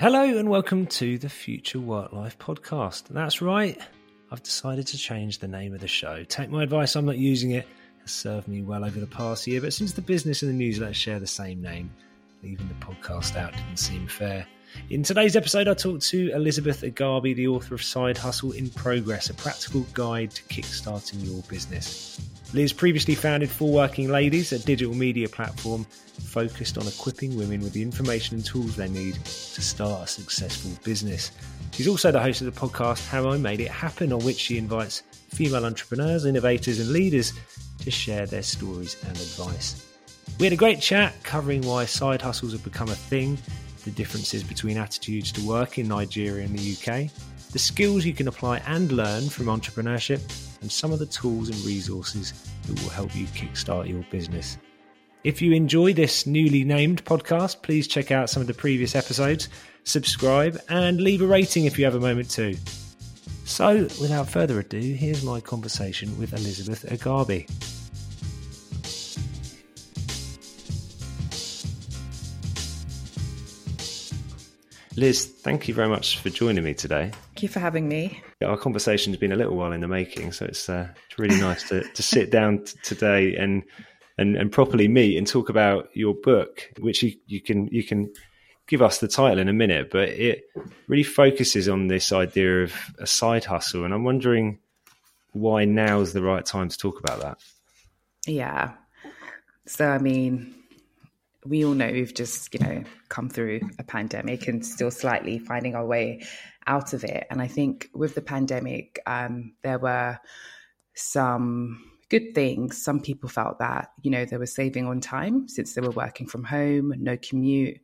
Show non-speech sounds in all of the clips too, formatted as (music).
Hello and welcome to the Future Work Life podcast. That's right, I've decided to change the name of the show. Take my advice, I'm not using it. Has served me well over the past year, but since the business and the newsletter share the same name, leaving the podcast out didn't seem fair. In today's episode, I talked to Elizabeth Agabi, the author of Side Hustle in Progress, a practical guide to kickstarting your business. Liz previously founded For Working Ladies, a digital media platform focused on equipping women with the information and tools they need to start a successful business. She's also the host of the podcast How I Made It Happen, on which she invites female entrepreneurs, innovators, and leaders to share their stories and advice. We had a great chat covering why side hustles have become a thing, the differences between attitudes to work in Nigeria and the UK, the skills you can apply and learn from entrepreneurship, and some of the tools and resources that will help you kickstart your business. If you enjoy this newly named podcast, please check out some of the previous episodes, subscribe, and leave a rating if you have a moment to. So, without further ado, here's my conversation with Elizabeth Agabi. Liz, thank you very much for joining me today. Thank you for having me. Our conversation's been a little while in the making, so it's uh, it's really nice to, to sit (laughs) down t- today and, and and properly meet and talk about your book, which you, you can you can give us the title in a minute, but it really focuses on this idea of a side hustle, and I'm wondering why now is the right time to talk about that. Yeah. So I mean, we all know we've just, you know, come through a pandemic and still slightly finding our way out of it. And I think with the pandemic, um, there were some good things. Some people felt that, you know, they were saving on time since they were working from home, no commute.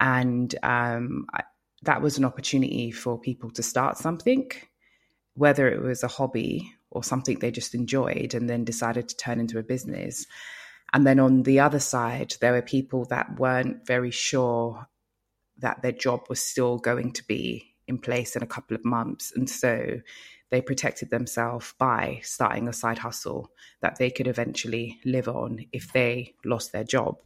And um, I, that was an opportunity for people to start something, whether it was a hobby or something they just enjoyed and then decided to turn into a business. And then on the other side, there were people that weren't very sure that their job was still going to be in place in a couple of months. And so they protected themselves by starting a side hustle that they could eventually live on if they lost their job.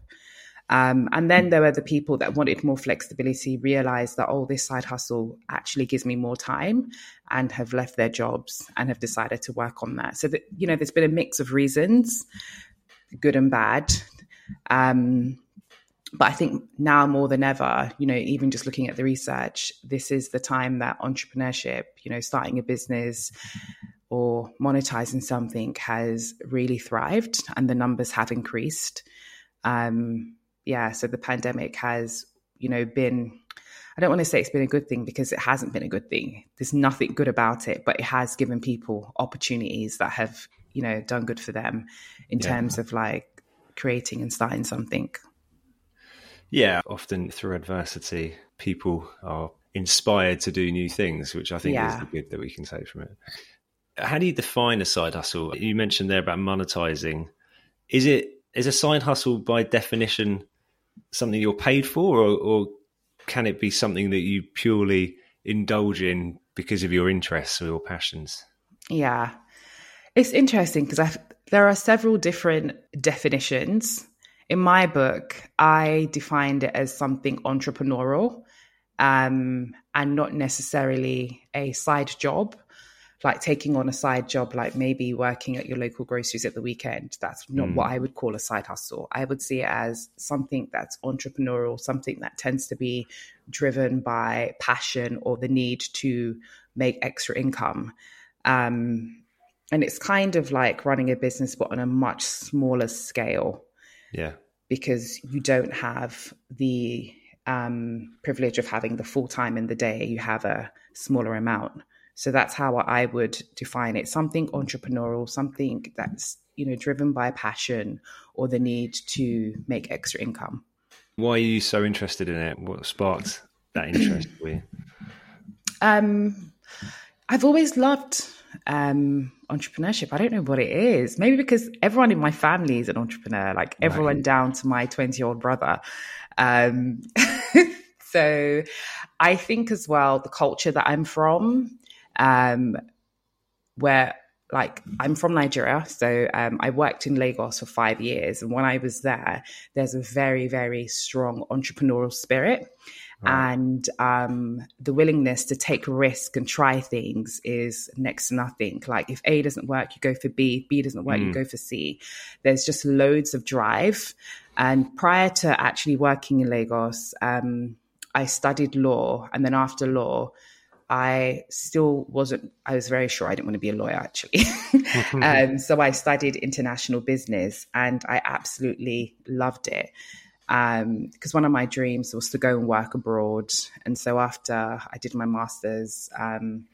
Um, and then there were the people that wanted more flexibility, realized that, oh, this side hustle actually gives me more time and have left their jobs and have decided to work on that. So that, you know, there's been a mix of reasons good and bad. Um, but I think now more than ever, you know, even just looking at the research, this is the time that entrepreneurship, you know, starting a business or monetizing something has really thrived and the numbers have increased. Um, yeah, so the pandemic has, you know, been I don't want to say it's been a good thing because it hasn't been a good thing. There's nothing good about it, but it has given people opportunities that have you know done good for them in yeah. terms of like creating and starting something. Yeah often through adversity people are inspired to do new things which i think yeah. is the good that we can take from it. How do you define a side hustle? You mentioned there about monetizing. Is it is a side hustle by definition something you're paid for or, or can it be something that you purely indulge in because of your interests or your passions? Yeah it's interesting because there are several different definitions. In my book, I defined it as something entrepreneurial um, and not necessarily a side job, like taking on a side job, like maybe working at your local groceries at the weekend. That's not mm. what I would call a side hustle. I would see it as something that's entrepreneurial, something that tends to be driven by passion or the need to make extra income. Um, and it's kind of like running a business but on a much smaller scale. Yeah. Because you don't have the um, privilege of having the full time in the day. You have a smaller amount. So that's how i would define it. Something entrepreneurial something that's you know driven by passion or the need to make extra income. Why are you so interested in it? What sparked that interest for you? Um i've always loved um, entrepreneurship. I don't know what it is. Maybe because everyone in my family is an entrepreneur, like everyone right. down to my 20 year old brother. Um, (laughs) so I think as well, the culture that I'm from, um, where like I'm from Nigeria, so um, I worked in Lagos for five years, and when I was there, there's a very, very strong entrepreneurial spirit. Right. And um, the willingness to take risk and try things is next to nothing. Like if A doesn't work, you go for B. B doesn't work, mm. you go for C. There's just loads of drive. And prior to actually working in Lagos, um, I studied law, and then after law, I still wasn't, I was very sure I didn't want to be a lawyer actually. (laughs) (laughs) um, so I studied international business and I absolutely loved it. Because um, one of my dreams was to go and work abroad. And so after I did my master's, um,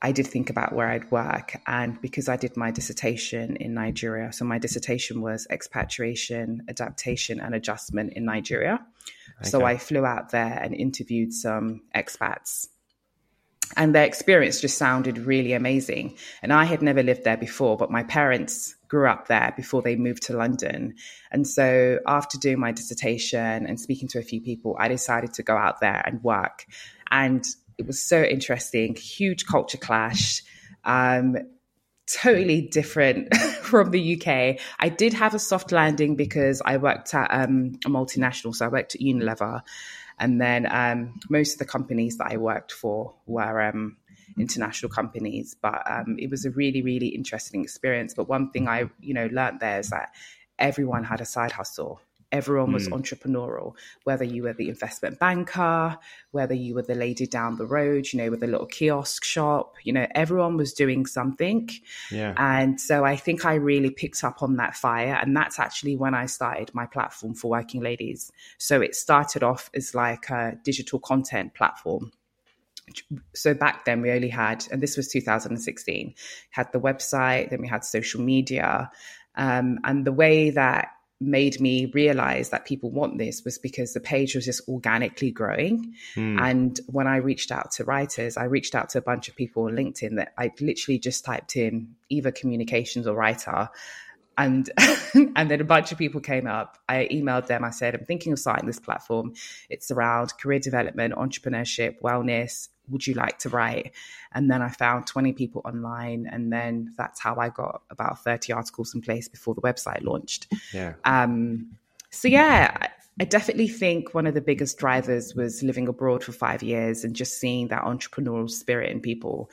I did think about where I'd work. And because I did my dissertation in Nigeria, so my dissertation was expatriation, adaptation, and adjustment in Nigeria. Okay. So I flew out there and interviewed some expats and their experience just sounded really amazing. And I had never lived there before, but my parents grew up there before they moved to London. And so after doing my dissertation and speaking to a few people, I decided to go out there and work. And it was so interesting, huge culture clash. Um, totally different (laughs) from the UK. I did have a soft landing because I worked at um, a multinational, so I worked at Unilever, and then um, most of the companies that I worked for were um, international companies. But um, it was a really, really interesting experience. But one thing I, you know, learned there is that everyone had a side hustle. Everyone was mm. entrepreneurial, whether you were the investment banker, whether you were the lady down the road, you know, with a little kiosk shop, you know, everyone was doing something. Yeah. And so I think I really picked up on that fire. And that's actually when I started my platform for working ladies. So it started off as like a digital content platform so back then we only had and this was 2016 had the website then we had social media um, and the way that made me realize that people want this was because the page was just organically growing. Mm. And when I reached out to writers, I reached out to a bunch of people on LinkedIn that I literally just typed in either communications or writer. And (laughs) and then a bunch of people came up. I emailed them. I said, I'm thinking of starting this platform. It's around career development, entrepreneurship, wellness, would you like to write? And then I found 20 people online. And then that's how I got about 30 articles in place before the website launched. Yeah. Um, so, yeah, I definitely think one of the biggest drivers was living abroad for five years and just seeing that entrepreneurial spirit in people.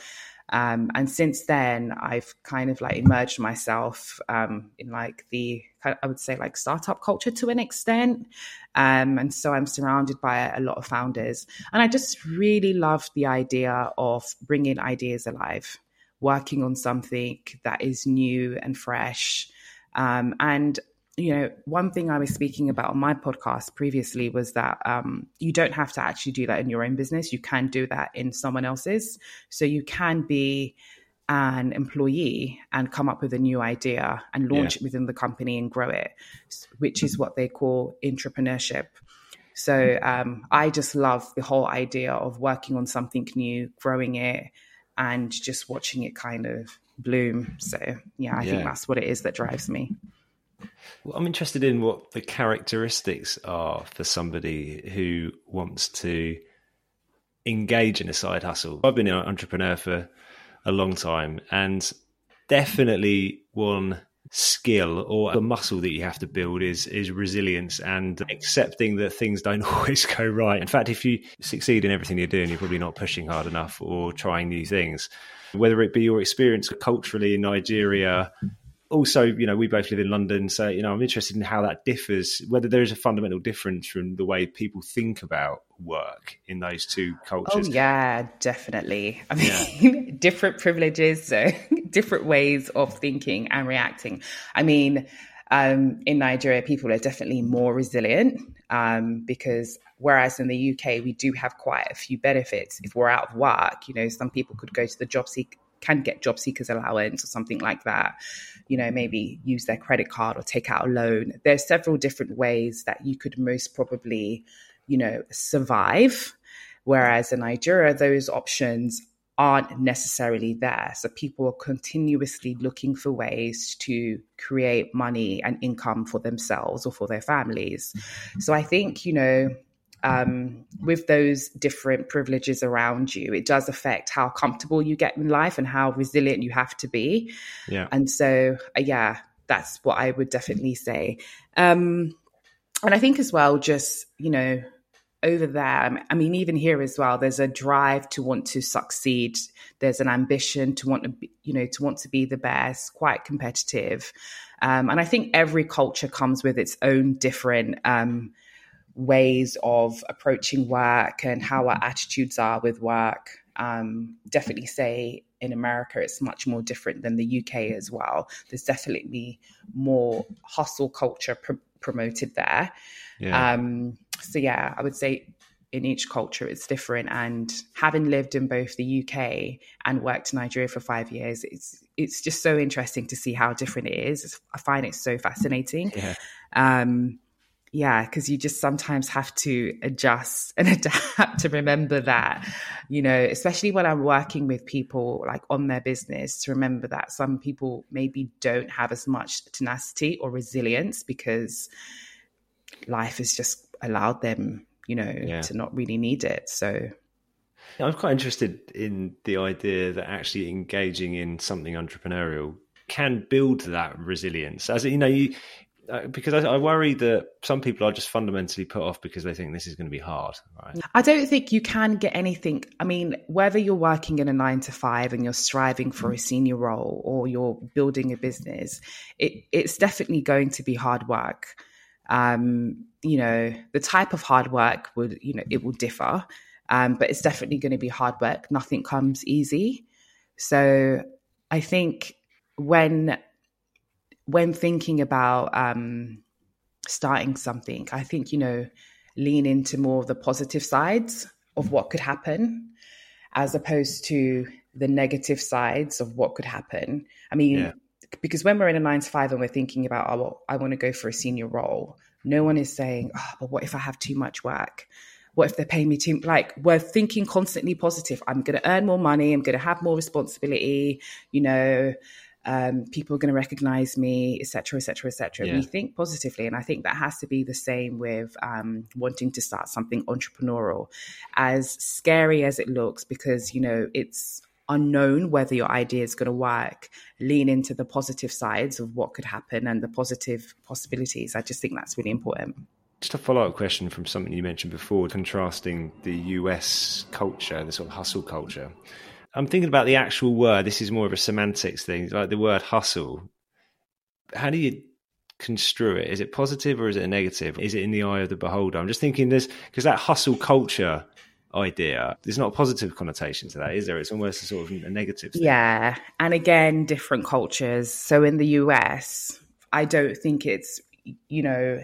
Um, and since then, I've kind of like immersed myself um, in like the, I would say like startup culture to an extent. Um, and so I'm surrounded by a lot of founders. And I just really love the idea of bringing ideas alive, working on something that is new and fresh. Um, and you know, one thing I was speaking about on my podcast previously was that um, you don't have to actually do that in your own business. You can do that in someone else's. So you can be an employee and come up with a new idea and launch yeah. it within the company and grow it, which is what they call entrepreneurship. So um, I just love the whole idea of working on something new, growing it, and just watching it kind of bloom. So yeah, I yeah. think that's what it is that drives me. Well, I'm interested in what the characteristics are for somebody who wants to engage in a side hustle. I've been an entrepreneur for a long time, and definitely one skill or the muscle that you have to build is is resilience and accepting that things don't (laughs) always go right. In fact, if you succeed in everything you're doing, you're probably not pushing hard enough or trying new things. Whether it be your experience culturally in Nigeria, also, you know, we both live in London, so you know, I'm interested in how that differs. Whether there is a fundamental difference from the way people think about work in those two cultures. Oh yeah, definitely. I mean, yeah. (laughs) different privileges, so (laughs) different ways of thinking and reacting. I mean, um, in Nigeria, people are definitely more resilient um, because whereas in the UK, we do have quite a few benefits. If we're out of work, you know, some people could go to the job seek can get job seekers allowance or something like that you know, maybe use their credit card or take out a loan. There's several different ways that you could most probably, you know, survive. Whereas in Nigeria, those options aren't necessarily there. So people are continuously looking for ways to create money and income for themselves or for their families. So I think, you know, um, with those different privileges around you, it does affect how comfortable you get in life and how resilient you have to be. Yeah. And so, uh, yeah, that's what I would definitely say. Um, and I think as well, just, you know, over there, I mean, even here as well, there's a drive to want to succeed. There's an ambition to want to, be, you know, to want to be the best, quite competitive. Um, and I think every culture comes with its own different um, ways of approaching work and how our attitudes are with work. Um, definitely say in America, it's much more different than the UK as well. There's definitely more hustle culture pr- promoted there. Yeah. Um, so, yeah, I would say in each culture it's different. And having lived in both the UK and worked in Nigeria for five years, it's it's just so interesting to see how different it is. I find it so fascinating. Yeah. Um, yeah, because you just sometimes have to adjust and (laughs) adapt to remember that, you know, especially when I'm working with people like on their business, to remember that some people maybe don't have as much tenacity or resilience because life has just allowed them, you know, yeah. to not really need it. So I'm quite interested in the idea that actually engaging in something entrepreneurial can build that resilience. As you know, you because I, I, worry that some people are just fundamentally put off because they think this is going to be hard. Right? I don't think you can get anything. I mean, whether you're working in a nine to five and you're striving for a senior role or you're building a business, it, it's definitely going to be hard work. Um, you know, the type of hard work would, you know, it will differ, um, but it's definitely going to be hard work. Nothing comes easy. So I think when when thinking about um, starting something, I think, you know, lean into more of the positive sides of what could happen as opposed to the negative sides of what could happen. I mean, yeah. because when we're in a nine to five and we're thinking about, oh, well, I want to go for a senior role, no one is saying, oh, but what if I have too much work? What if they're paying me too? Like, we're thinking constantly positive. I'm going to earn more money. I'm going to have more responsibility. You know, um, people are going to recognize me, etc., etc., etc. We think positively, and I think that has to be the same with um, wanting to start something entrepreneurial. As scary as it looks, because you know it's unknown whether your idea is going to work. Lean into the positive sides of what could happen and the positive possibilities. I just think that's really important. Just a follow up question from something you mentioned before, contrasting the US culture, the sort of hustle culture I'm thinking about the actual word. This is more of a semantics thing, like the word hustle. How do you construe it? Is it positive or is it a negative? Is it in the eye of the beholder? I'm just thinking this because that hustle culture idea, there's not a positive connotation to that, is there? It's almost a sort of a negative. Thing. Yeah. And again, different cultures. So in the US, I don't think it's, you know,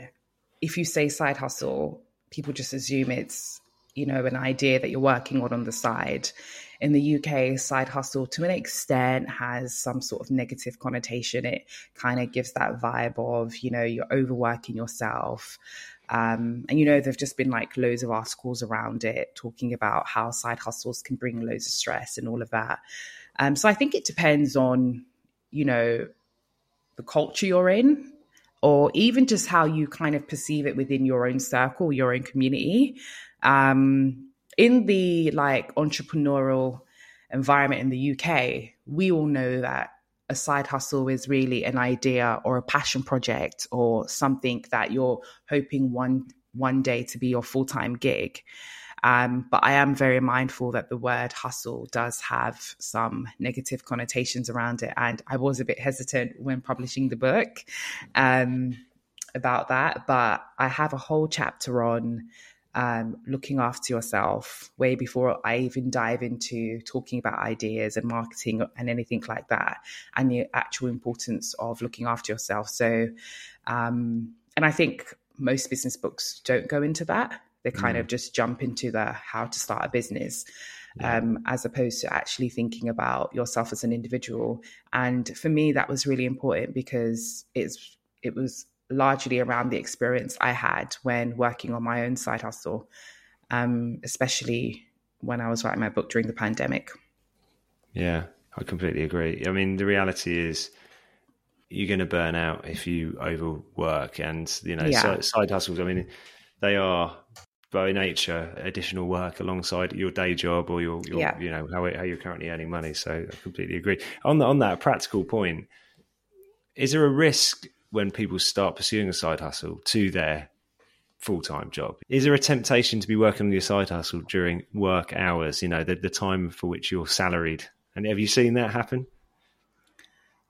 if you say side hustle, people just assume it's, you know, an idea that you're working on on the side in the UK, side hustle to an extent has some sort of negative connotation. It kind of gives that vibe of, you know, you're overworking yourself. Um, and you know, there've just been like loads of articles around it talking about how side hustles can bring loads of stress and all of that. Um, so I think it depends on, you know, the culture you're in, or even just how you kind of perceive it within your own circle, your own community. Um, in the like entrepreneurial environment in the UK, we all know that a side hustle is really an idea or a passion project or something that you're hoping one one day to be your full-time gig. Um, but I am very mindful that the word hustle does have some negative connotations around it. And I was a bit hesitant when publishing the book um, about that. But I have a whole chapter on um, looking after yourself way before I even dive into talking about ideas and marketing and anything like that, and the actual importance of looking after yourself. So, um, and I think most business books don't go into that. They kind mm. of just jump into the how to start a business. Yeah. Um, as opposed to actually thinking about yourself as an individual. And for me, that was really important because it's it was largely around the experience I had when working on my own side hustle, um, especially when I was writing my book during the pandemic. Yeah, I completely agree. I mean, the reality is you're going to burn out if you overwork, and you know, yeah. side hustles. I mean, they are by nature additional work alongside your day job or your, your yeah. you know how, how you're currently earning money. So I completely agree. On the, on that practical point, is there a risk when people start pursuing a side hustle to their full time job. Is there a temptation to be working on your side hustle during work hours? You know, the, the time for which you're salaried. And have you seen that happen?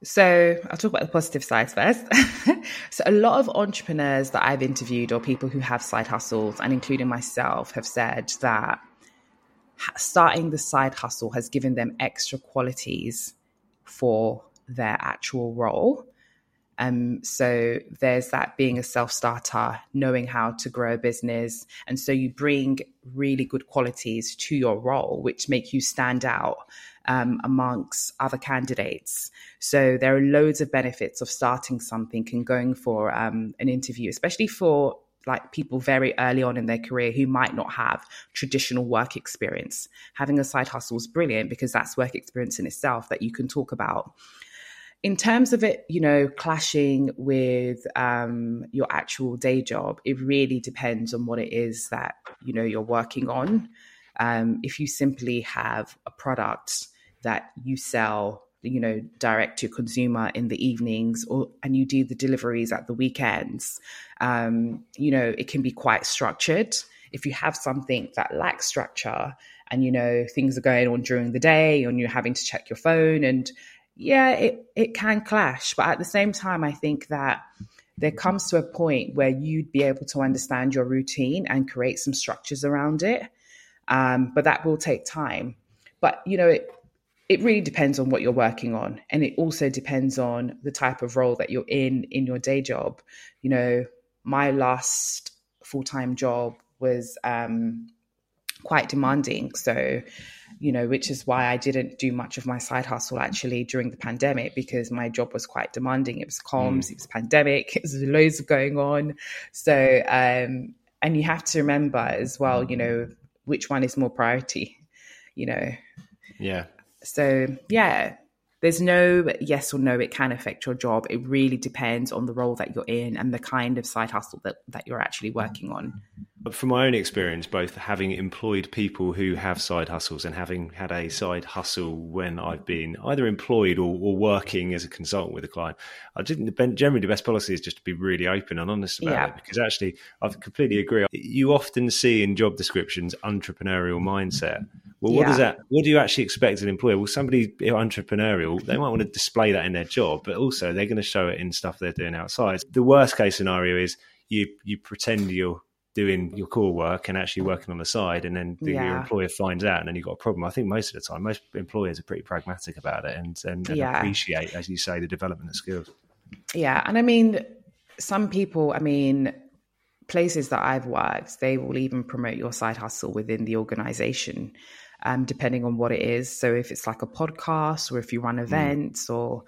So I'll talk about the positive sides first. (laughs) so a lot of entrepreneurs that I've interviewed or people who have side hustles, and including myself, have said that starting the side hustle has given them extra qualities for their actual role. Um, so there's that being a self starter, knowing how to grow a business. And so you bring really good qualities to your role, which make you stand out um, amongst other candidates. So there are loads of benefits of starting something and going for um, an interview, especially for like people very early on in their career who might not have traditional work experience. Having a side hustle is brilliant because that's work experience in itself that you can talk about. In terms of it, you know, clashing with um, your actual day job, it really depends on what it is that you know you're working on. Um, if you simply have a product that you sell you know direct to consumer in the evenings or and you do the deliveries at the weekends um, you know it can be quite structured if you have something that lacks structure and you know things are going on during the day and you're having to check your phone and yeah it it can clash but at the same time i think that there comes to a point where you'd be able to understand your routine and create some structures around it. Um, but that will take time. But you know it, it really depends on what you're working on. And it also depends on the type of role that you're in in your day job. You know my last full-time job was um, quite demanding. So you know which is why i didn't do much of my side hustle actually during the pandemic because my job was quite demanding it was comms mm. it was pandemic (laughs) it was loads going on so um and you have to remember as well you know which one is more priority you know yeah so, yeah, there's no yes or no, it can affect your job. It really depends on the role that you're in and the kind of side hustle that, that you're actually working on. From my own experience, both having employed people who have side hustles and having had a side hustle when I've been either employed or, or working as a consultant with a client, I didn't. Generally, the best policy is just to be really open and honest about yeah. it because actually, I completely agree. You often see in job descriptions entrepreneurial mindset. Well, what yeah. does that? What do you actually expect an employer? Well, somebody entrepreneurial, they might want to display that in their job, but also they're going to show it in stuff they're doing outside. The worst case scenario is you you pretend you're doing your core work and actually working on the side and then the, yeah. your employer finds out and then you've got a problem. I think most of the time, most employers are pretty pragmatic about it and, and, and yeah. appreciate, as you say, the development of skills. Yeah. And I mean, some people, I mean, places that I've worked, they will even promote your side hustle within the organization, um, depending on what it is. So if it's like a podcast or if you run mm. events mm. or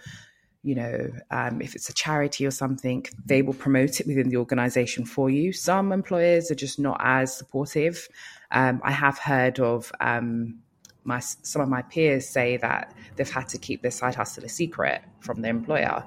you know, um, if it's a charity or something, they will promote it within the organization for you. Some employers are just not as supportive. Um, I have heard of um, my some of my peers say that they've had to keep their side hustle a secret from their employer,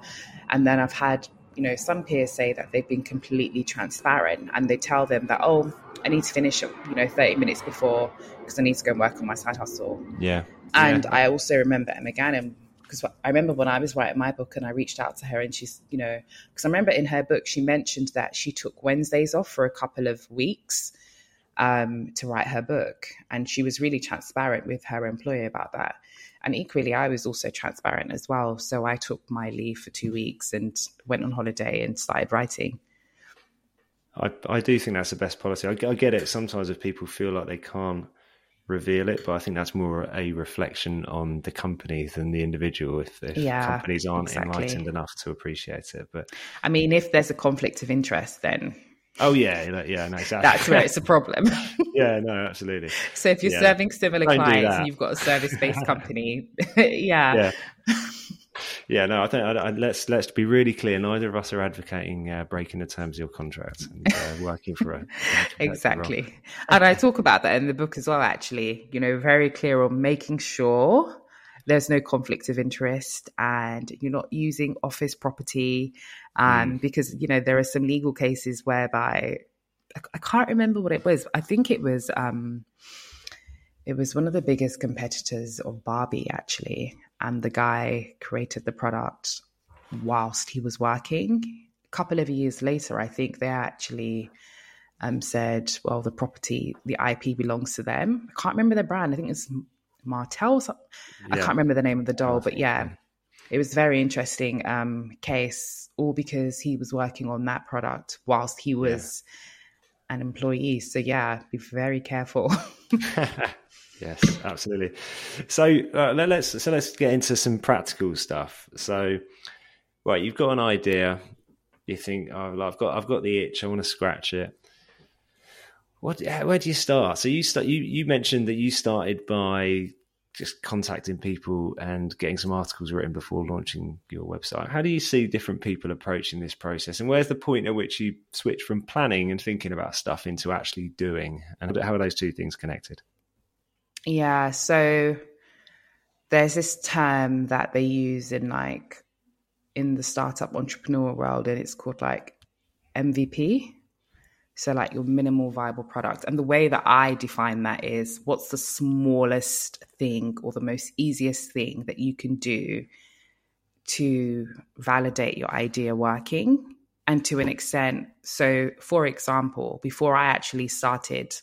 and then I've had you know some peers say that they've been completely transparent and they tell them that oh I need to finish up, you know 30 minutes before because I need to go and work on my side hustle. Yeah. And yeah. I also remember Emma Gannon because I remember when I was writing my book and I reached out to her and she's, you know, because I remember in her book she mentioned that she took Wednesdays off for a couple of weeks um, to write her book. And she was really transparent with her employer about that. And equally, I was also transparent as well. So I took my leave for two weeks and went on holiday and started writing. I, I do think that's the best policy. I, I get it. Sometimes if people feel like they can't reveal it, but I think that's more a reflection on the company than the individual. If, if yeah, companies aren't exactly. enlightened enough to appreciate it, but I mean, if there's a conflict of interest, then oh yeah, yeah, no, exactly. That's where it's a problem. (laughs) yeah, no, absolutely. So if you're yeah. serving similar Don't clients and you've got a service-based (laughs) company, (laughs) yeah. yeah. Yeah, no, I think I, I, let's let's be really clear. Neither of us are advocating uh, breaking the terms of your contract and uh, (laughs) working for a exactly. And I talk about that in the book as well. Actually, you know, very clear on making sure there's no conflict of interest and you're not using office property, um, mm. because you know there are some legal cases whereby I, I can't remember what it was. I think it was. Um, it was one of the biggest competitors of Barbie, actually and the guy created the product whilst he was working. A couple of years later, I think they actually um, said, well, the property, the IP belongs to them. I can't remember their brand. I think it's Mattel. Yeah. I can't remember the name of the doll, but yeah, it was a very interesting um, case, all because he was working on that product whilst he was yeah. an employee. So yeah, be very careful. (laughs) (laughs) yes, absolutely. So uh, let, us so let's get into some practical stuff. So, right, you've got an idea. You think, oh, I've got I've got the itch. I want to scratch it. What? Where do you start? So you start. You you mentioned that you started by just contacting people and getting some articles written before launching your website. How do you see different people approaching this process? And where's the point at which you switch from planning and thinking about stuff into actually doing? And how are those two things connected? Yeah. So there's this term that they use in like in the startup entrepreneur world, and it's called like MVP. So, like your minimal viable product. And the way that I define that is what's the smallest thing or the most easiest thing that you can do to validate your idea working and to an extent. So, for example, before I actually started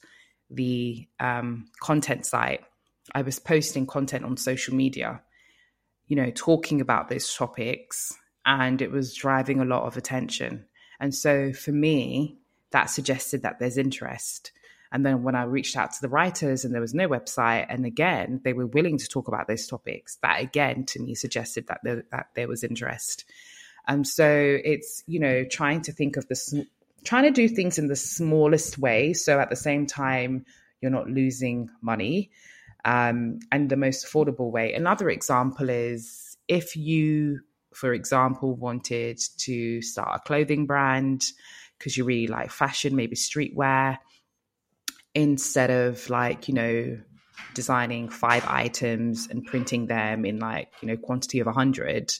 the um, content site, I was posting content on social media, you know, talking about those topics, and it was driving a lot of attention. And so for me, that suggested that there's interest. And then when I reached out to the writers and there was no website, and again, they were willing to talk about those topics, that again to me suggested that there, that there was interest. And so it's, you know, trying to think of the, trying to do things in the smallest way. So at the same time, you're not losing money um, and the most affordable way. Another example is if you, for example, wanted to start a clothing brand, because you really like fashion, maybe streetwear, instead of like, you know, designing five items and printing them in like, you know, quantity of a hundred,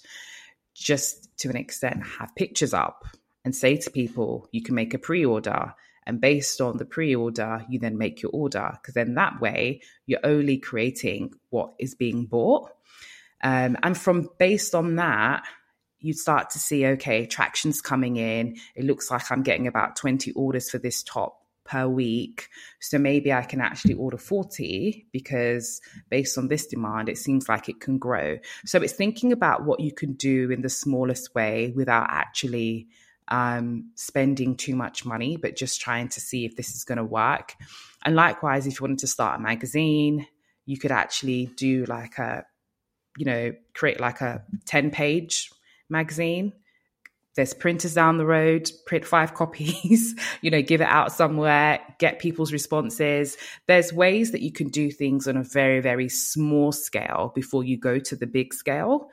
just to an extent have pictures up and say to people, you can make a pre-order. And based on the pre order, you then make your order. Because then that way, you're only creating what is being bought. Um, and from based on that, you start to see, okay, traction's coming in. It looks like I'm getting about 20 orders for this top per week. So maybe I can actually order 40 because based on this demand, it seems like it can grow. So it's thinking about what you can do in the smallest way without actually um, spending too much money, but just trying to see if this is going to work. And likewise, if you wanted to start a magazine, you could actually do like a, you know, create like a 10 page magazine. There's printers down the road, print five (laughs) copies, you know, give it out somewhere, get people's responses. There's ways that you can do things on a very, very small scale before you go to the big scale.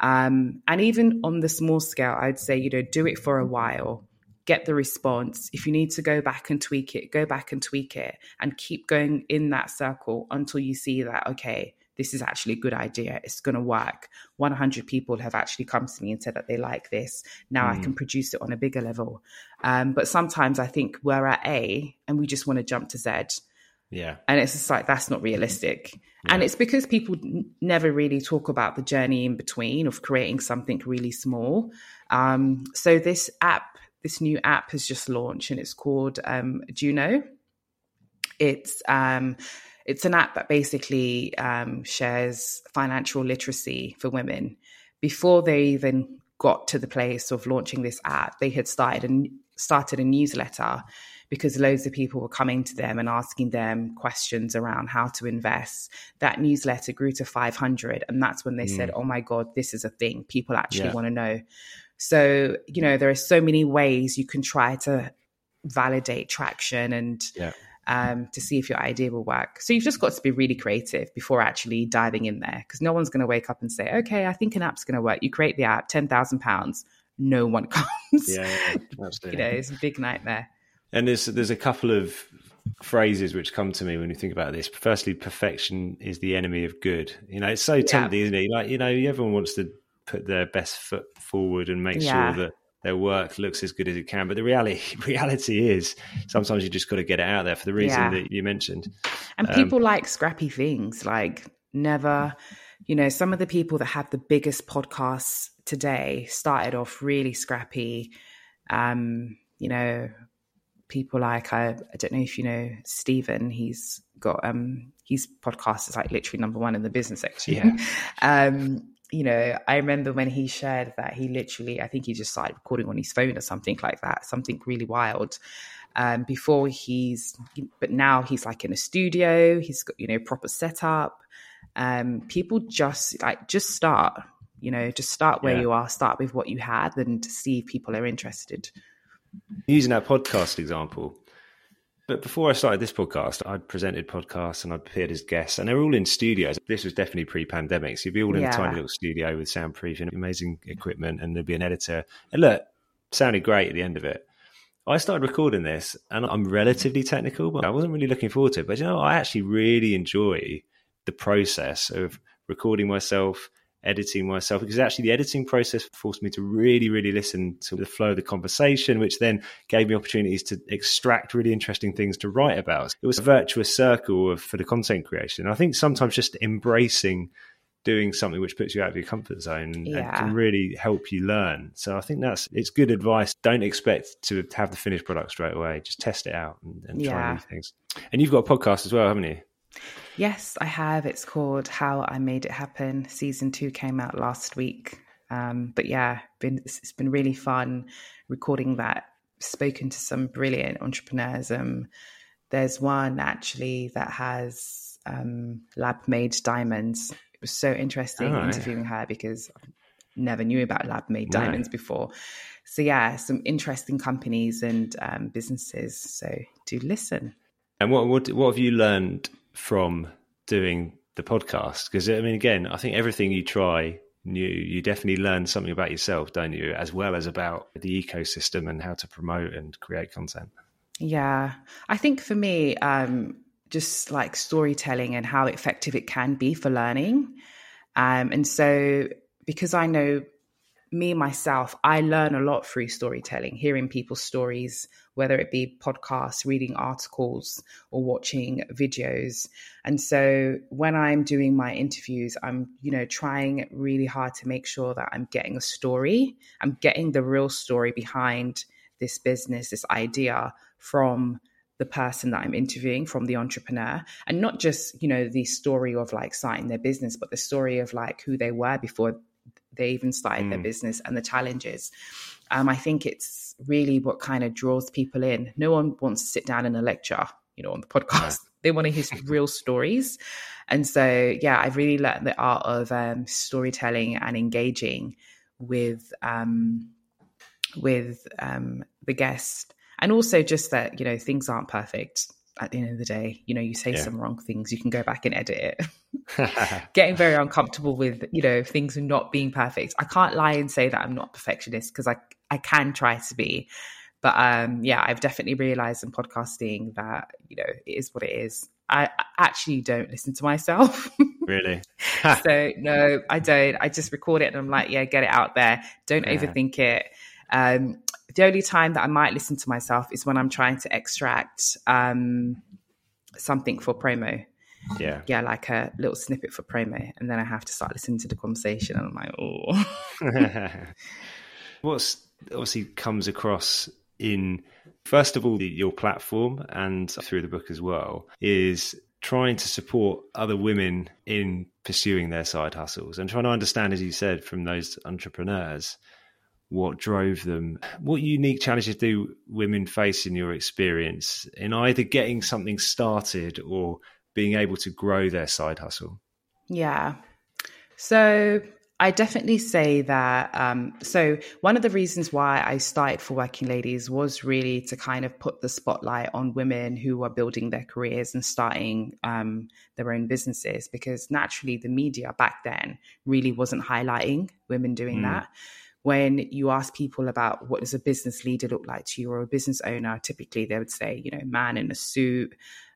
Um, and even on the small scale, I'd say, you know, do it for a while, get the response. If you need to go back and tweak it, go back and tweak it and keep going in that circle until you see that, okay, this is actually a good idea. It's going to work. 100 people have actually come to me and said that they like this. Now mm. I can mm. produce it on a bigger level. Um, but sometimes I think we're at A and we just want to jump to Z. Yeah. And it's just like, that's not realistic. Yeah. And it's because people never really talk about the journey in between of creating something really small. Um, so this app, this new app has just launched and it's called um, Juno. It's um, it's an app that basically um, shares financial literacy for women. Before they even got to the place of launching this app, they had started a, started a newsletter because loads of people were coming to them and asking them questions around how to invest. That newsletter grew to 500. And that's when they mm. said, oh my God, this is a thing. People actually yeah. want to know. So, you know, there are so many ways you can try to validate traction and yeah um, to see if your idea will work. So you've just got to be really creative before actually diving in there because no one's going to wake up and say, okay, I think an app's going to work. You create the app, £10,000, no one (laughs) comes. Yeah, absolutely. you know, it's a big nightmare. And there's, there's a couple of phrases which come to me when you think about this. Firstly, perfection is the enemy of good. You know, it's so tempting, yeah. isn't it? Like, you know, everyone wants to put their best foot forward and make yeah. sure that their work looks as good as it can. But the reality (laughs) reality is sometimes you just got to get it out there for the reason yeah. that you mentioned. And um, people like scrappy things, like never, you know, some of the people that have the biggest podcasts today started off really scrappy. Um, you know, people like I, I don't know if you know Steven. He's got um his podcast is like literally number one in the business section. Yeah. (laughs) um, you know, I remember when he shared that he literally, I think he just started recording on his phone or something like that, something really wild. Um, before he's, but now he's like in a studio. He's got you know proper setup. Um, people just like just start, you know, just start where Yeah. you are. Start with what you had, and see if people are interested. Using that podcast example. But before I started this podcast, I'd presented podcasts and I'd appeared as guests, and they were all in studios. This was definitely pre-pandemic, so you'd be all in Yeah. a tiny little studio with soundproofing, amazing equipment, and there'd be an editor. And look, sounded great at the end of it. I started recording this, and I'm relatively technical, but I wasn't really looking forward to it. But you know, I actually really enjoy the process of recording myself, editing myself, because actually the editing process forced me to really, really listen to the flow of the conversation, which then gave me opportunities to extract really interesting things to write about. It was a virtuous circle of, for the content creation. I think sometimes just embracing doing something which puts you out of your comfort zone and, and can really help you learn. So I think that's it's good advice. Don't expect to have the finished product straight away. Just test it out and, and try Yeah. new things. And you've got a podcast as well, haven't you? Yes, I have. It's called How I Made It Happen. Season two came out last week. Um, but yeah, been, it's been really fun recording that. Spoken to some brilliant entrepreneurs. Um, there's one actually that has um, lab made diamonds. It was so interesting Oh, yeah. interviewing her because I never knew about lab made diamonds before. So yeah, some interesting companies and um, businesses. So do listen. And what what what have you learned from doing the podcast? Because I mean, again, I think everything you try new, you definitely learn something about yourself, don't you? As well as about the ecosystem and how to promote and create content. Yeah. I think for me, um, just like storytelling and how effective it can be for learning. Um, and so, because I know me myself, I learn a lot through storytelling, hearing people's stories, whether it be podcasts, reading articles, or watching videos. And so, when I'm doing my interviews, I'm, you know, trying really hard to make sure that I'm getting a story, I'm getting the real story behind this business, this idea from the person that I'm interviewing, from the entrepreneur, and not just, you know, the story of like starting their business, but the story of like who they were before they even started their Mm. business and the challenges. Um, I think it's really what kind of draws people in. No one wants to sit down in a lecture, you know, on the podcast. (laughs) They want to hear real stories. And so, yeah, I've really learned the art of um, storytelling and engaging with um, with um, the guest, and also just that you know things aren't perfect. At the end of the day, you know, you say Yeah. some wrong things, you can go back and edit it. (laughs) (laughs) Getting very uncomfortable with you know things not being perfect. I can't lie and say that i'm not a perfectionist because i i can try to be but um yeah i've definitely realized in podcasting that you know it is what it is. I I actually don't listen to myself. (laughs) Really? so no i don't. I just record it and i'm like yeah get it out there. Don't Yeah. overthink it. Um the only time that i might listen to myself is when i'm trying to extract um something for promo yeah. yeah, like a little snippet for promo, and then I have to start listening to the conversation, and I'm like, oh, (laughs) What's obviously comes across in first of all the, your platform and through the book as well is trying to support other women in pursuing their side hustles and trying to understand, as you said, from those entrepreneurs what drove them. What unique challenges do women face in your experience in either getting something started or being able to grow their side hustle? yeah. So I definitely say that. Um, so one of the reasons why I started for Working Ladies was really to kind of put the spotlight on women who are building their careers and starting um, their own businesses, because naturally the media back then really wasn't highlighting women doing Mm. that. When you ask people about what does a business leader look like to you or a business owner, typically they would say, you know, man in a suit.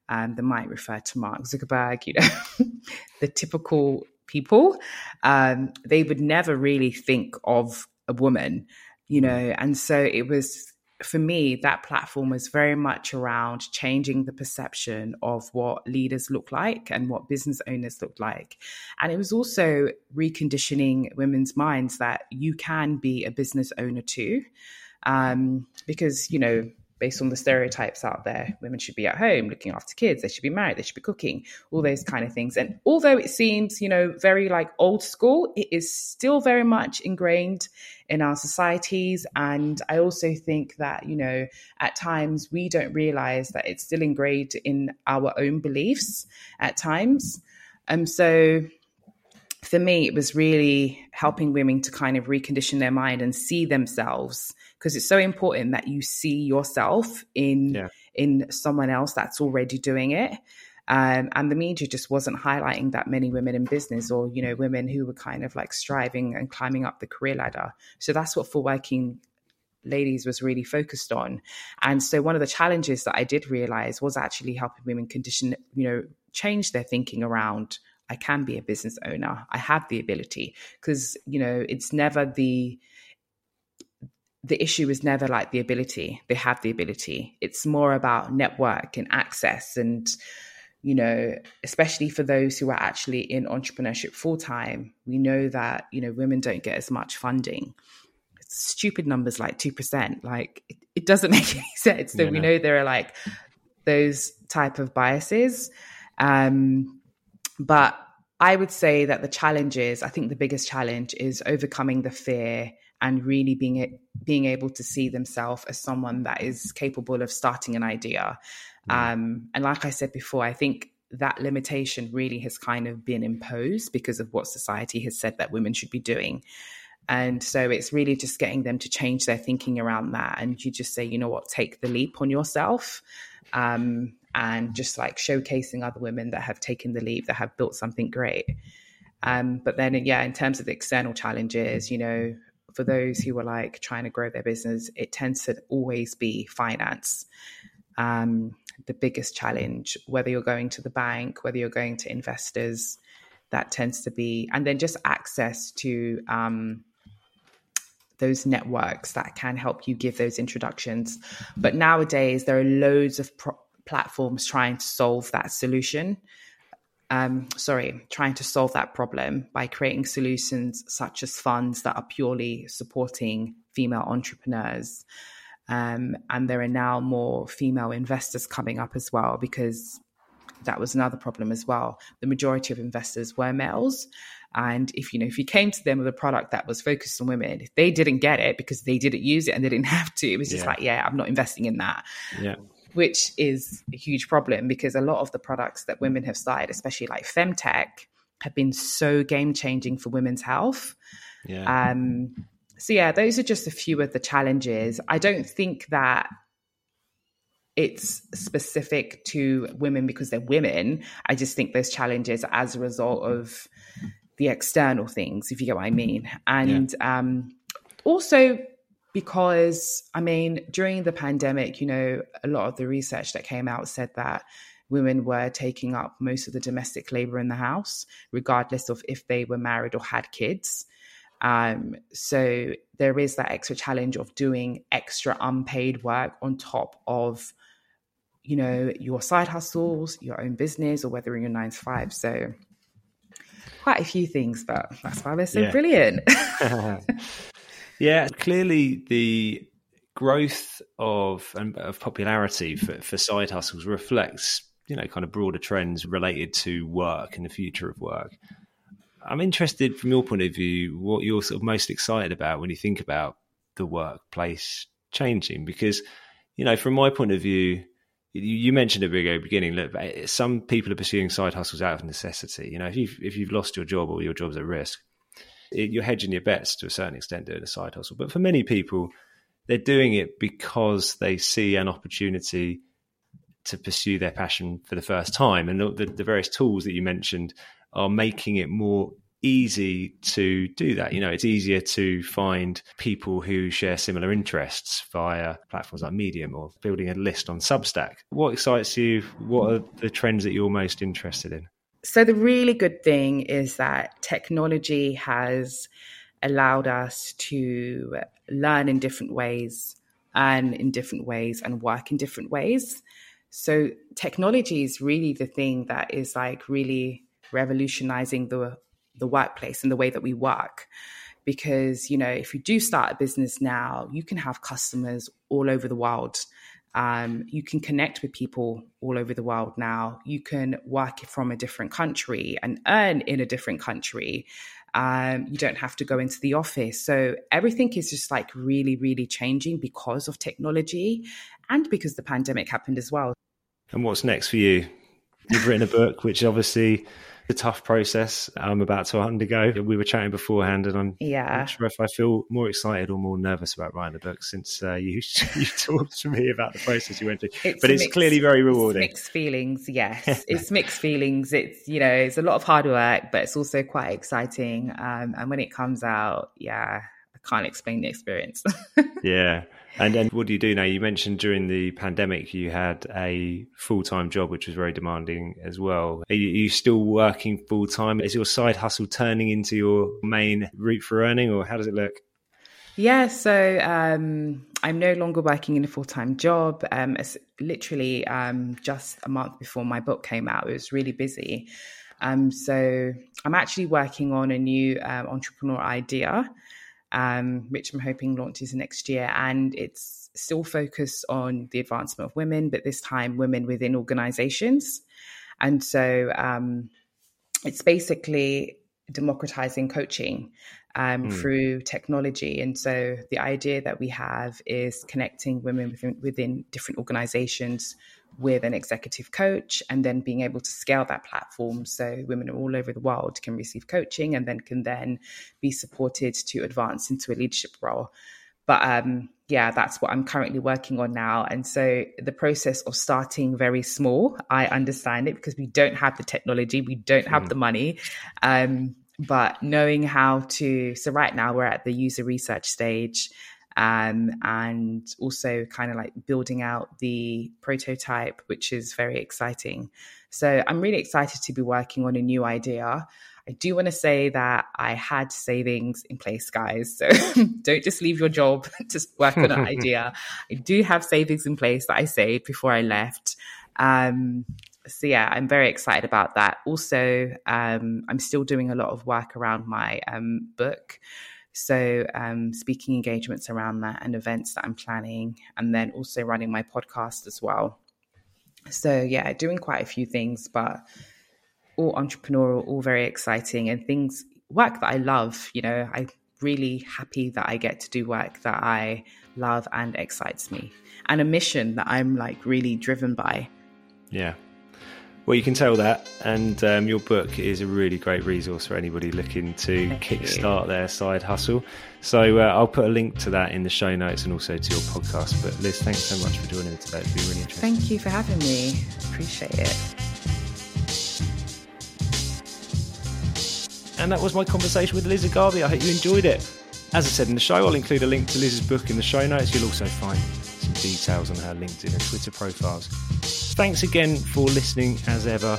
Um, they might refer to Mark Zuckerberg, you know, (laughs) the typical people. Um, they would never really think of a woman, you know, and so it was for me that platform was very much around changing the perception of what leaders look like and what business owners look like. And it was also reconditioning women's minds that you can be a business owner too um, because you know based on the stereotypes out there. Women should be at home looking after kids, they should be married, they should be cooking, all those kind of things. And although it seems, you know, very like old school, it is still very much ingrained in our societies. And I also think that, you know, at times we don't realize that it's still ingrained in our own beliefs at times. And um, so for me, it was really helping women to kind of recondition their mind and see themselves because it's so important that you see yourself in yeah. in someone else that's already doing it. Um, and the media just wasn't highlighting that many women in business or you know women who were kind of like striving and climbing up the career ladder. So that's what for working ladies was really focused on. And so one of the challenges that I did realize was actually helping women condition, you know, change their thinking around I can be a business owner. I have the ability because, you know, it's never the the issue is never like the ability. They have the ability. It's more about network and access and you know, especially for those who are actually in entrepreneurship full time, we know that, you know, women don't get as much funding. It's stupid numbers like 2%. Like it, it doesn't (laughs) make any sense. So yeah, we no. know there are like those type of biases. Um, but I would say that the challenge is, I think the biggest challenge is overcoming the fear and really being being able to see themselves as someone that is capable of starting an idea. Mm. Um, and like I said before, I think that limitation really has kind of been imposed because of what society has said that women should be doing. And so it's really just getting them to change their thinking around that. And you just say, you know what, take the leap on yourself. Um, and just like showcasing other women that have taken the leap, that have built something great. Um, but then, yeah, in terms of the external challenges, you know, for those who are like trying to grow their business, it tends to always be finance. Um, the biggest challenge, whether you're going to the bank, whether you're going to investors, that tends to be, and then just access to um, those networks that can help you give those introductions. But nowadays, there are loads of pro- platforms trying to solve that solution um, sorry, trying to solve that problem by creating solutions such as funds that are purely supporting female entrepreneurs. Um, and there are now more female investors coming up as well because that was another problem as well. The majority of investors were males. And if you know, if you came to them with a product that was focused on women, they didn't get it because they didn't use it and they didn't (laughs) have to. It was just yeah. like, yeah, I'm not investing in that. Yeah which is a huge problem because a lot of the products that women have started, especially like femtech, have been so game changing for women's health. Yeah. Um, so yeah, those are just a few of the challenges. I don't think that it's specific to women because they're women. I just think those challenges as a result of the external things, if you get what I mean. And yeah. um, also because I mean, during the pandemic, you know, a lot of the research that came out said that women were taking up most of the domestic labor in the house, regardless of if they were married or had kids. Um, so there is that extra challenge of doing extra unpaid work on top of, you know, your side hustles, your own business, or whether you're nine to five. So quite a few things, but that's why they're so yeah. brilliant. (laughs) (laughs) Yeah, clearly the growth of of popularity for, for side hustles reflects you know kind of broader trends related to work and the future of work. I'm interested from your point of view what you're sort of most excited about when you think about the workplace changing because you know from my point of view you mentioned at the very beginning look eh, some people are pursuing side hustles out of necessity you know if you've if you've lost your job or your job's at risk it, you're hedging your bets to a certain extent doing a side hustle. But for many people, they're doing it because they see an opportunity to pursue their passion for the first time. And the, the, various tools that you mentioned are making it more easy to do that. You know, it's easier to find people who share similar interests via platforms like Medium or building a list on Substack. What excites you? What are the trends that you're most interested in? So, the really good thing is that technology has allowed us to learn in different ways, and in different ways, and work in different ways. So, technology is really the thing that is like really revolutionizing the, the workplace and the way that we work. Because, you know, if you do start a business now, you can have customers all over the world Um, you can connect with people all over the world now. You can work from a different country and earn in a different country. Um, you don't have to go into the office. So everything is just like really, really changing because of technology and because the pandemic happened as well. And what's next for you? You've written a book, which obviously a tough process I'm about to undergo. We were chatting beforehand, and I'm yeah. not sure if I feel more excited or more nervous about writing the book since uh, you (laughs) you (laughs) talked to me about the process you went through. It's but it's mixed, clearly very rewarding. mixed feelings, yes. (laughs) it's mixed feelings. It's you know it's a lot of hard work, but it's also quite exciting. Um, and when it comes out, yeah, I can't explain the experience. yeah. And then what do you do now? You mentioned during the pandemic you had a full time job, which was very demanding as well. Are you, still working full time? Is your side hustle turning into your main route for earning, or how does it look? Yeah, so um, I'm no longer working in a full time job. Um, it's literally um, just a month before my book came out. It was really busy. Um, so I'm actually working on a new um, entrepreneur idea um, which I'm hoping launches next year. And it's still focused on the advancement of women, but this time women within organizations. And so um, it's basically democratizing coaching um, mm. through technology. And so the idea that we have is connecting women within, within different organizations with an executive coach and then being able to scale that platform so women all over the world can receive coaching and then can then be supported to advance into a leadership role. But um, yeah that's what i'm currently working on now. And so the process of starting very small i understand it because we don't have the technology we don't have mm. the money. Um, but knowing how to so right now we're at the user research stage um, and also kind of like building out the prototype, which is very exciting. So I'm really excited to be working on a new idea. I do want to say that I had savings in place, guys. So (laughs) don't just leave your job (laughs) to work on an (laughs) idea. I do have savings in place that I saved before I left. Um, so yeah, I'm very excited about that. Also, um, I'm still doing a lot of work around my um, book. So, um, speaking engagements around that and events that I'm planning, and then also running my podcast as well. So, yeah, doing quite a few things, but all entrepreneurial, all very exciting, and things work that I love. You know, I'm really happy that I get to do work that I love and excites me, and a mission that I'm like really driven by. Yeah, well, you can tell that, and um, your book is a really great resource for anybody looking to Thank kickstart you. their side hustle. So uh, I'll put a link to that in the show notes and also to your podcast. But Liz, thanks so much for joining me today. It's been really interesting. Thank you for having me. Appreciate it. And that was my conversation with Liz Agabi. I hope you enjoyed it. As I said in the show, I'll include a link to Liz's book in the show notes. You'll also find details on her LinkedIn and Twitter profiles. Thanks again for listening as ever.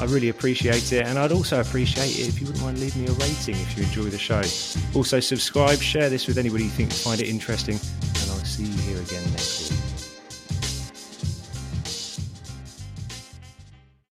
I really appreciate it, and I'd also appreciate it if you wouldn't mind leaving me a rating if you enjoy the show. Also, subscribe, share this with anybody you think find it interesting, and I'll see you here again